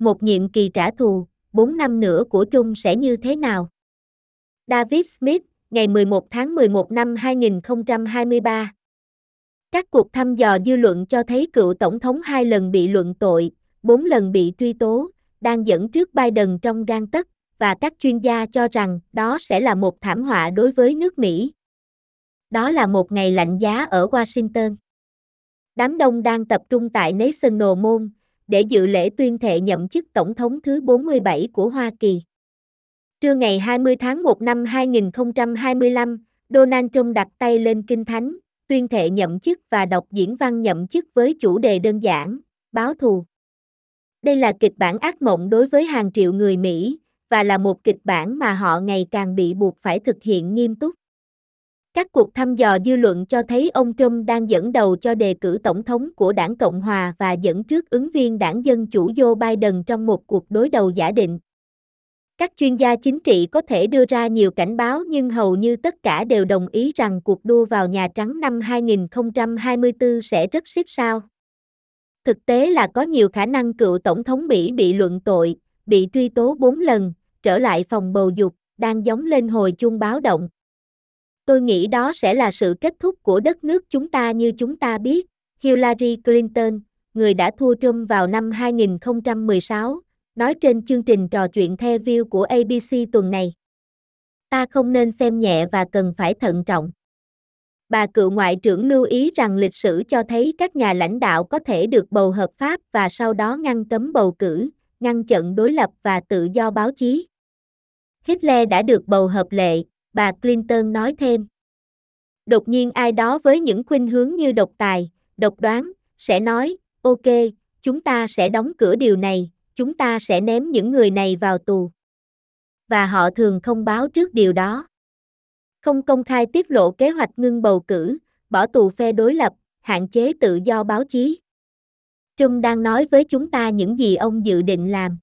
một nhiệm kỳ trả thù, 4 năm nữa của Trung sẽ như thế nào? David Smith, ngày 11 tháng 11 năm 2023 Các cuộc thăm dò dư luận cho thấy cựu tổng thống hai lần bị luận tội, bốn lần bị truy tố, đang dẫn trước Biden trong gan tất, và các chuyên gia cho rằng đó sẽ là một thảm họa đối với nước Mỹ. Đó là một ngày lạnh giá ở Washington. Đám đông đang tập trung tại National Mall để dự lễ tuyên thệ nhậm chức tổng thống thứ 47 của Hoa Kỳ. Trưa ngày 20 tháng 1 năm 2025, Donald Trump đặt tay lên kinh thánh, tuyên thệ nhậm chức và đọc diễn văn nhậm chức với chủ đề đơn giản, báo thù. Đây là kịch bản ác mộng đối với hàng triệu người Mỹ, và là một kịch bản mà họ ngày càng bị buộc phải thực hiện nghiêm túc. Các cuộc thăm dò dư luận cho thấy ông Trump đang dẫn đầu cho đề cử tổng thống của đảng Cộng Hòa và dẫn trước ứng viên đảng Dân Chủ Joe Biden trong một cuộc đối đầu giả định. Các chuyên gia chính trị có thể đưa ra nhiều cảnh báo nhưng hầu như tất cả đều đồng ý rằng cuộc đua vào Nhà Trắng năm 2024 sẽ rất xếp sao. Thực tế là có nhiều khả năng cựu Tổng thống Mỹ bị luận tội, bị truy tố 4 lần, trở lại phòng bầu dục, đang giống lên hồi chuông báo động. Tôi nghĩ đó sẽ là sự kết thúc của đất nước chúng ta như chúng ta biết. Hillary Clinton, người đã thua Trump vào năm 2016, nói trên chương trình trò chuyện The view của ABC tuần này. Ta không nên xem nhẹ và cần phải thận trọng. Bà cựu ngoại trưởng lưu ý rằng lịch sử cho thấy các nhà lãnh đạo có thể được bầu hợp pháp và sau đó ngăn cấm bầu cử, ngăn chặn đối lập và tự do báo chí. Hitler đã được bầu hợp lệ, bà Clinton nói thêm. Đột nhiên ai đó với những khuynh hướng như độc tài, độc đoán, sẽ nói, ok, chúng ta sẽ đóng cửa điều này, chúng ta sẽ ném những người này vào tù. Và họ thường không báo trước điều đó. Không công khai tiết lộ kế hoạch ngưng bầu cử, bỏ tù phe đối lập, hạn chế tự do báo chí. Trung đang nói với chúng ta những gì ông dự định làm.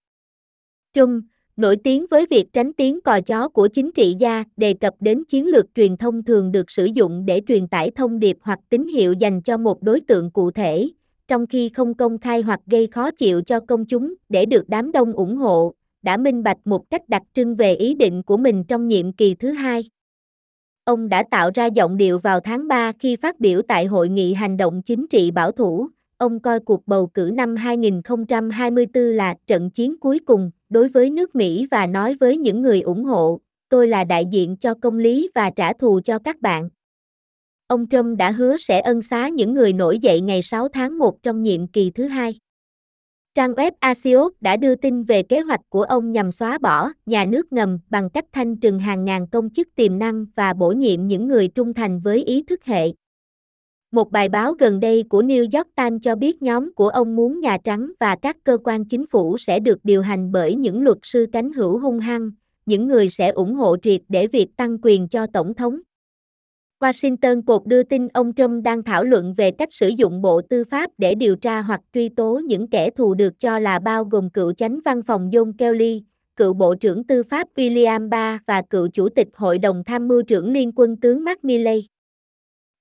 Trung nổi tiếng với việc tránh tiếng còi chó của chính trị gia, đề cập đến chiến lược truyền thông thường được sử dụng để truyền tải thông điệp hoặc tín hiệu dành cho một đối tượng cụ thể, trong khi không công khai hoặc gây khó chịu cho công chúng để được đám đông ủng hộ, đã minh bạch một cách đặc trưng về ý định của mình trong nhiệm kỳ thứ hai. Ông đã tạo ra giọng điệu vào tháng 3 khi phát biểu tại Hội nghị Hành động Chính trị Bảo thủ, ông coi cuộc bầu cử năm 2024 là trận chiến cuối cùng đối với nước Mỹ và nói với những người ủng hộ, tôi là đại diện cho công lý và trả thù cho các bạn. Ông Trump đã hứa sẽ ân xá những người nổi dậy ngày 6 tháng 1 trong nhiệm kỳ thứ hai. Trang web Axios đã đưa tin về kế hoạch của ông nhằm xóa bỏ nhà nước ngầm bằng cách thanh trừng hàng ngàn công chức tiềm năng và bổ nhiệm những người trung thành với ý thức hệ. Một bài báo gần đây của New York Times cho biết nhóm của ông muốn Nhà Trắng và các cơ quan chính phủ sẽ được điều hành bởi những luật sư cánh hữu hung hăng, những người sẽ ủng hộ triệt để việc tăng quyền cho Tổng thống. Washington Post đưa tin ông Trump đang thảo luận về cách sử dụng Bộ Tư pháp để điều tra hoặc truy tố những kẻ thù được cho là bao gồm cựu chánh văn phòng John Kelly, cựu Bộ trưởng Tư pháp William Barr và cựu Chủ tịch Hội đồng Tham mưu trưởng Liên quân tướng Mark Milley.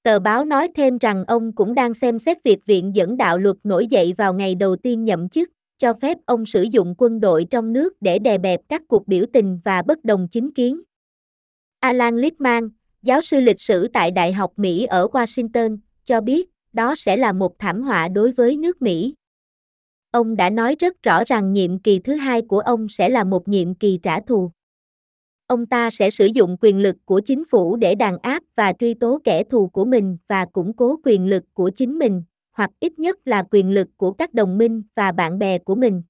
Tờ báo nói thêm rằng ông cũng đang xem xét việc Viện dẫn đạo luật nổi dậy vào ngày đầu tiên nhậm chức, cho phép ông sử dụng quân đội trong nước để đè bẹp các cuộc biểu tình và bất đồng chính kiến. Alan Lichtman, giáo sư lịch sử tại Đại học Mỹ ở Washington, cho biết đó sẽ là một thảm họa đối với nước Mỹ. Ông đã nói rất rõ rằng nhiệm kỳ thứ hai của ông sẽ là một nhiệm kỳ trả thù. Ông ta sẽ sử dụng quyền lực của chính phủ để đàn áp và truy tố kẻ thù của mình và củng cố quyền lực của chính mình, hoặc ít nhất là quyền lực của các đồng minh và bạn bè của mình.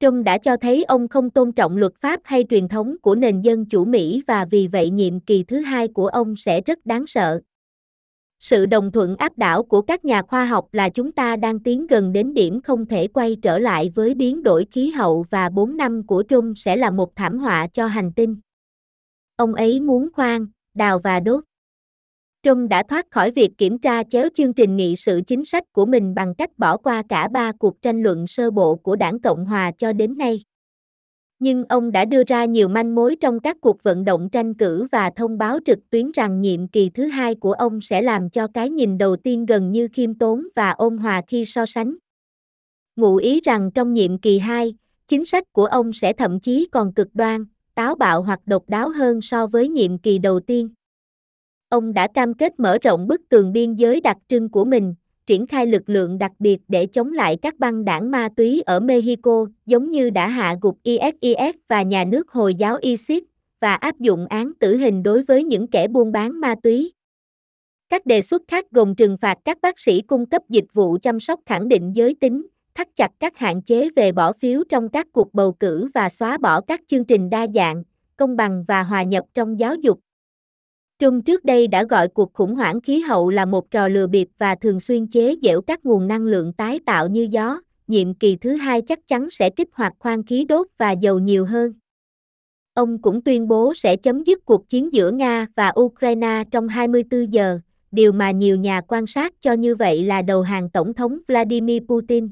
Trump đã cho thấy ông không tôn trọng luật pháp hay truyền thống của nền dân chủ Mỹ và vì vậy nhiệm kỳ thứ hai của ông sẽ rất đáng sợ. Sự đồng thuận áp đảo của các nhà khoa học là chúng ta đang tiến gần đến điểm không thể quay trở lại với biến đổi khí hậu và 4 năm của Trump sẽ là một thảm họa cho hành tinh. Ông ấy muốn khoan, đào và đốt. Trump đã thoát khỏi việc kiểm tra chéo chương trình nghị sự chính sách của mình bằng cách bỏ qua cả ba cuộc tranh luận sơ bộ của đảng Cộng Hòa cho đến nay. Nhưng ông đã đưa ra nhiều manh mối trong các cuộc vận động tranh cử và thông báo trực tuyến rằng nhiệm kỳ thứ hai của ông sẽ làm cho cái nhìn đầu tiên gần như khiêm tốn và ôn hòa khi so sánh. Ngụ ý rằng trong nhiệm kỳ 2, chính sách của ông sẽ thậm chí còn cực đoan, táo bạo hoặc độc đáo hơn so với nhiệm kỳ đầu tiên. Ông đã cam kết mở rộng bức tường biên giới đặc trưng của mình, triển khai lực lượng đặc biệt để chống lại các băng đảng ma túy ở Mexico, giống như đã hạ gục ISIS và nhà nước Hồi giáo ISIS, và áp dụng án tử hình đối với những kẻ buôn bán ma túy. Các đề xuất khác gồm trừng phạt các bác sĩ cung cấp dịch vụ chăm sóc khẳng định giới tính, thắt chặt các hạn chế về bỏ phiếu trong các cuộc bầu cử và xóa bỏ các chương trình đa dạng, công bằng và hòa nhập trong giáo dục. Trung trước đây đã gọi cuộc khủng hoảng khí hậu là một trò lừa bịp và thường xuyên chế giễu các nguồn năng lượng tái tạo như gió, nhiệm kỳ thứ hai chắc chắn sẽ kích hoạt khoan khí đốt và dầu nhiều hơn. Ông cũng tuyên bố sẽ chấm dứt cuộc chiến giữa Nga và Ukraine trong 24 giờ, điều mà nhiều nhà quan sát cho như vậy là đầu hàng Tổng thống Vladimir Putin.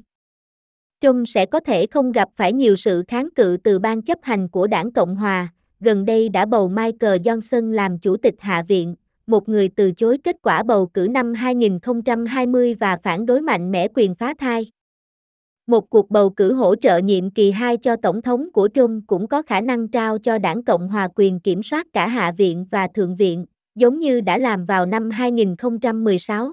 Trump sẽ có thể không gặp phải nhiều sự kháng cự từ ban chấp hành của đảng Cộng Hòa, gần đây đã bầu Michael Johnson làm chủ tịch Hạ viện, một người từ chối kết quả bầu cử năm 2020 và phản đối mạnh mẽ quyền phá thai. Một cuộc bầu cử hỗ trợ nhiệm kỳ 2 cho tổng thống của Trump cũng có khả năng trao cho đảng Cộng hòa quyền kiểm soát cả Hạ viện và Thượng viện, giống như đã làm vào năm 2016.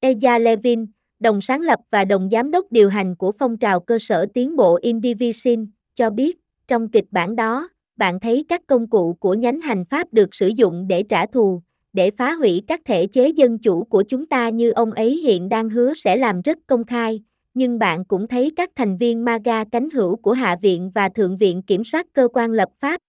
Eja Levin, đồng sáng lập và đồng giám đốc điều hành của phong trào cơ sở tiến bộ Indivision, cho biết, trong kịch bản đó, bạn thấy các công cụ của nhánh hành pháp được sử dụng để trả thù, để phá hủy các thể chế dân chủ của chúng ta như ông ấy hiện đang hứa sẽ làm rất công khai, nhưng bạn cũng thấy các thành viên MAGA cánh hữu của Hạ viện và Thượng viện kiểm soát cơ quan lập pháp.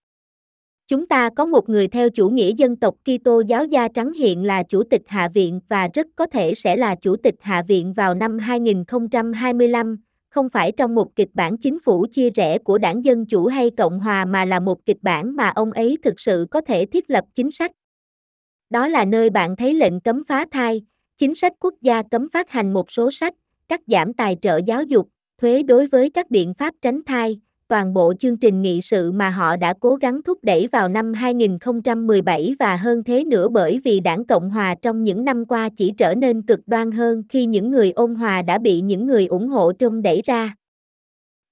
Chúng ta có một người theo chủ nghĩa dân tộc Kitô giáo da trắng hiện là chủ tịch Hạ viện và rất có thể sẽ là chủ tịch Hạ viện vào năm 2025, không phải trong một kịch bản chính phủ chia rẽ của đảng Dân Chủ hay Cộng Hòa mà là một kịch bản mà ông ấy thực sự có thể thiết lập chính sách. Đó là nơi bạn thấy lệnh cấm phá thai, chính sách quốc gia cấm phát hành một số sách, cắt giảm tài trợ giáo dục, thuế đối với các biện pháp tránh thai, toàn bộ chương trình nghị sự mà họ đã cố gắng thúc đẩy vào năm 2017 và hơn thế nữa bởi vì đảng Cộng Hòa trong những năm qua chỉ trở nên cực đoan hơn khi những người ôn hòa đã bị những người ủng hộ Trung đẩy ra.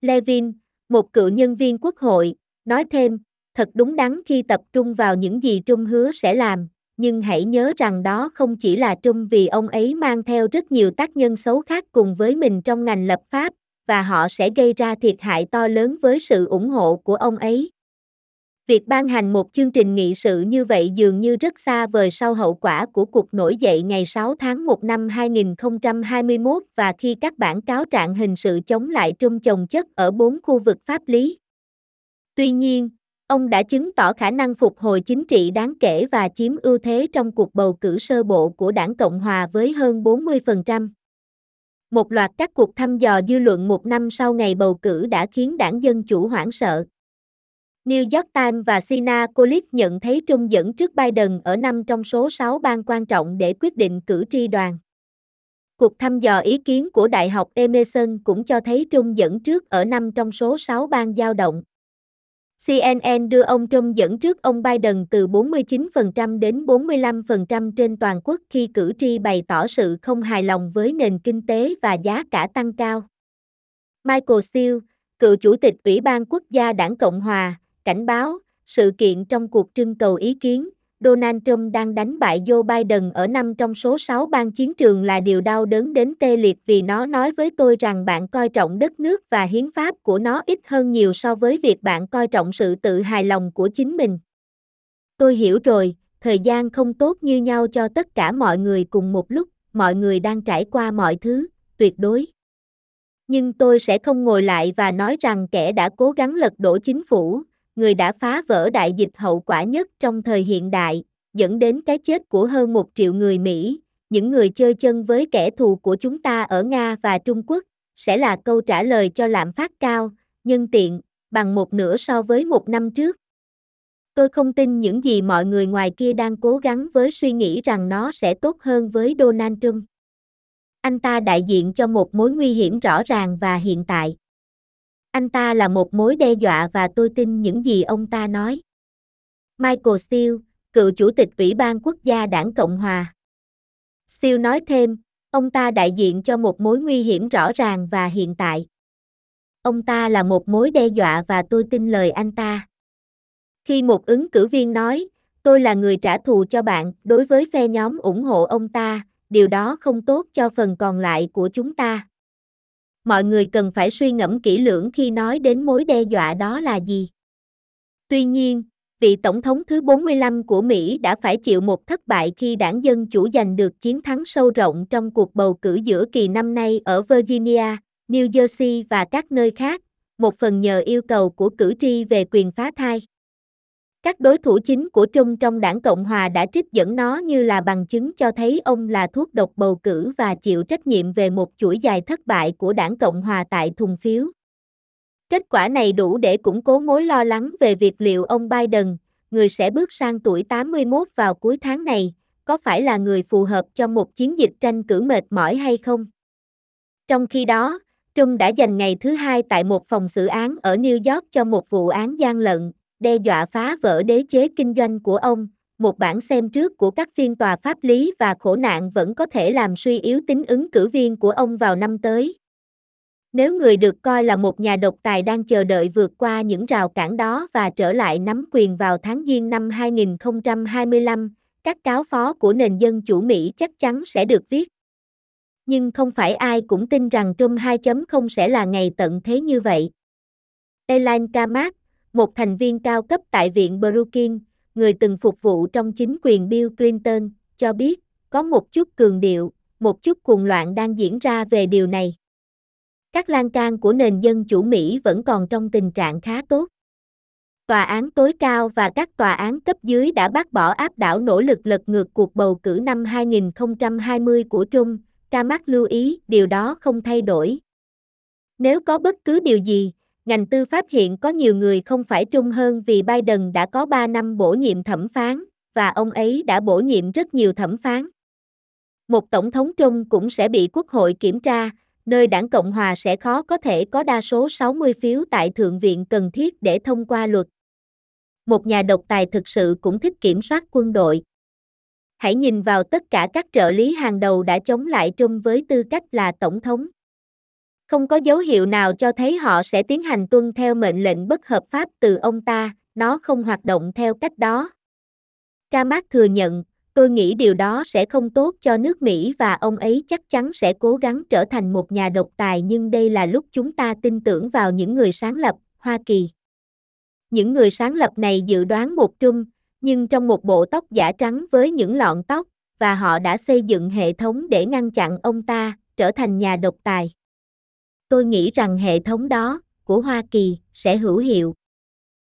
Levin, một cựu nhân viên quốc hội, nói thêm, thật đúng đắn khi tập trung vào những gì Trung hứa sẽ làm, nhưng hãy nhớ rằng đó không chỉ là Trung vì ông ấy mang theo rất nhiều tác nhân xấu khác cùng với mình trong ngành lập pháp, và họ sẽ gây ra thiệt hại to lớn với sự ủng hộ của ông ấy. Việc ban hành một chương trình nghị sự như vậy dường như rất xa vời sau hậu quả của cuộc nổi dậy ngày 6 tháng 1 năm 2021 và khi các bản cáo trạng hình sự chống lại trung chồng chất ở bốn khu vực pháp lý. Tuy nhiên, ông đã chứng tỏ khả năng phục hồi chính trị đáng kể và chiếm ưu thế trong cuộc bầu cử sơ bộ của đảng Cộng Hòa với hơn 40% một loạt các cuộc thăm dò dư luận một năm sau ngày bầu cử đã khiến đảng Dân Chủ hoảng sợ. New York Times và Sina nhận thấy Trung dẫn trước Biden ở năm trong số 6 bang quan trọng để quyết định cử tri đoàn. Cuộc thăm dò ý kiến của Đại học Emerson cũng cho thấy Trung dẫn trước ở năm trong số 6 bang giao động. CNN đưa ông Trump dẫn trước ông Biden từ 49% đến 45% trên toàn quốc khi cử tri bày tỏ sự không hài lòng với nền kinh tế và giá cả tăng cao. Michael Steele, cựu chủ tịch Ủy ban Quốc gia Đảng Cộng Hòa, cảnh báo, sự kiện trong cuộc trưng cầu ý kiến, Donald Trump đang đánh bại Joe Biden ở năm trong số 6 bang chiến trường là điều đau đớn đến tê liệt vì nó nói với tôi rằng bạn coi trọng đất nước và hiến pháp của nó ít hơn nhiều so với việc bạn coi trọng sự tự hài lòng của chính mình. Tôi hiểu rồi, thời gian không tốt như nhau cho tất cả mọi người cùng một lúc, mọi người đang trải qua mọi thứ, tuyệt đối. Nhưng tôi sẽ không ngồi lại và nói rằng kẻ đã cố gắng lật đổ chính phủ, người đã phá vỡ đại dịch hậu quả nhất trong thời hiện đại, dẫn đến cái chết của hơn một triệu người Mỹ, những người chơi chân với kẻ thù của chúng ta ở Nga và Trung Quốc, sẽ là câu trả lời cho lạm phát cao, nhân tiện, bằng một nửa so với một năm trước. Tôi không tin những gì mọi người ngoài kia đang cố gắng với suy nghĩ rằng nó sẽ tốt hơn với Donald Trump. Anh ta đại diện cho một mối nguy hiểm rõ ràng và hiện tại. Anh ta là một mối đe dọa và tôi tin những gì ông ta nói. Michael Steele, cựu chủ tịch Ủy ban Quốc gia Đảng Cộng Hòa. Steele nói thêm, ông ta đại diện cho một mối nguy hiểm rõ ràng và hiện tại. ông ta là một mối đe dọa và tôi tin lời anh ta. Khi một ứng cử viên nói, tôi là người trả thù cho bạn, đối với phe nhóm ủng hộ ông ta, điều đó không tốt cho phần còn lại của chúng ta. Mọi người cần phải suy ngẫm kỹ lưỡng khi nói đến mối đe dọa đó là gì. Tuy nhiên, vị tổng thống thứ 45 của Mỹ đã phải chịu một thất bại khi đảng Dân Chủ giành được chiến thắng sâu rộng trong cuộc bầu cử giữa kỳ năm nay ở Virginia, New Jersey và các nơi khác, một phần nhờ yêu cầu của cử tri về quyền phá thai. Các đối thủ chính của Trung trong đảng Cộng Hòa đã trích dẫn nó như là bằng chứng cho thấy ông là thuốc độc bầu cử và chịu trách nhiệm về một chuỗi dài thất bại của đảng Cộng Hòa tại thùng phiếu. Kết quả này đủ để củng cố mối lo lắng về việc liệu ông Biden, người sẽ bước sang tuổi 81 vào cuối tháng này, có phải là người phù hợp cho một chiến dịch tranh cử mệt mỏi hay không. Trong khi đó, Trung đã dành ngày thứ hai tại một phòng xử án ở New York cho một vụ án gian lận, đe dọa phá vỡ đế chế kinh doanh của ông. Một bản xem trước của các phiên tòa pháp lý và khổ nạn vẫn có thể làm suy yếu tính ứng cử viên của ông vào năm tới. Nếu người được coi là một nhà độc tài đang chờ đợi vượt qua những rào cản đó và trở lại nắm quyền vào tháng Giêng năm 2025, các cáo phó của nền dân chủ Mỹ chắc chắn sẽ được viết. Nhưng không phải ai cũng tin rằng Trump 2.0 sẽ là ngày tận thế như vậy. Elaine Kamak, một thành viên cao cấp tại Viện Brookings, người từng phục vụ trong chính quyền Bill Clinton, cho biết, có một chút cường điệu, một chút cuồng loạn đang diễn ra về điều này. Các lan can của nền dân chủ Mỹ vẫn còn trong tình trạng khá tốt. Tòa án tối cao và các tòa án cấp dưới đã bác bỏ áp đảo nỗ lực lật ngược cuộc bầu cử năm 2020 của Trung, mắc lưu ý điều đó không thay đổi. Nếu có bất cứ điều gì, ngành tư pháp hiện có nhiều người không phải trung hơn vì Biden đã có 3 năm bổ nhiệm thẩm phán, và ông ấy đã bổ nhiệm rất nhiều thẩm phán. Một tổng thống trung cũng sẽ bị quốc hội kiểm tra, nơi đảng Cộng Hòa sẽ khó có thể có đa số 60 phiếu tại Thượng viện cần thiết để thông qua luật. Một nhà độc tài thực sự cũng thích kiểm soát quân đội. Hãy nhìn vào tất cả các trợ lý hàng đầu đã chống lại Trung với tư cách là tổng thống. Không có dấu hiệu nào cho thấy họ sẽ tiến hành tuân theo mệnh lệnh bất hợp pháp từ ông ta, nó không hoạt động theo cách đó. Kamak thừa nhận, tôi nghĩ điều đó sẽ không tốt cho nước Mỹ và ông ấy chắc chắn sẽ cố gắng trở thành một nhà độc tài nhưng đây là lúc chúng ta tin tưởng vào những người sáng lập, Hoa Kỳ. Những người sáng lập này dự đoán một trung, nhưng trong một bộ tóc giả trắng với những lọn tóc, và họ đã xây dựng hệ thống để ngăn chặn ông ta trở thành nhà độc tài. Tôi nghĩ rằng hệ thống đó, của Hoa Kỳ, sẽ hữu hiệu.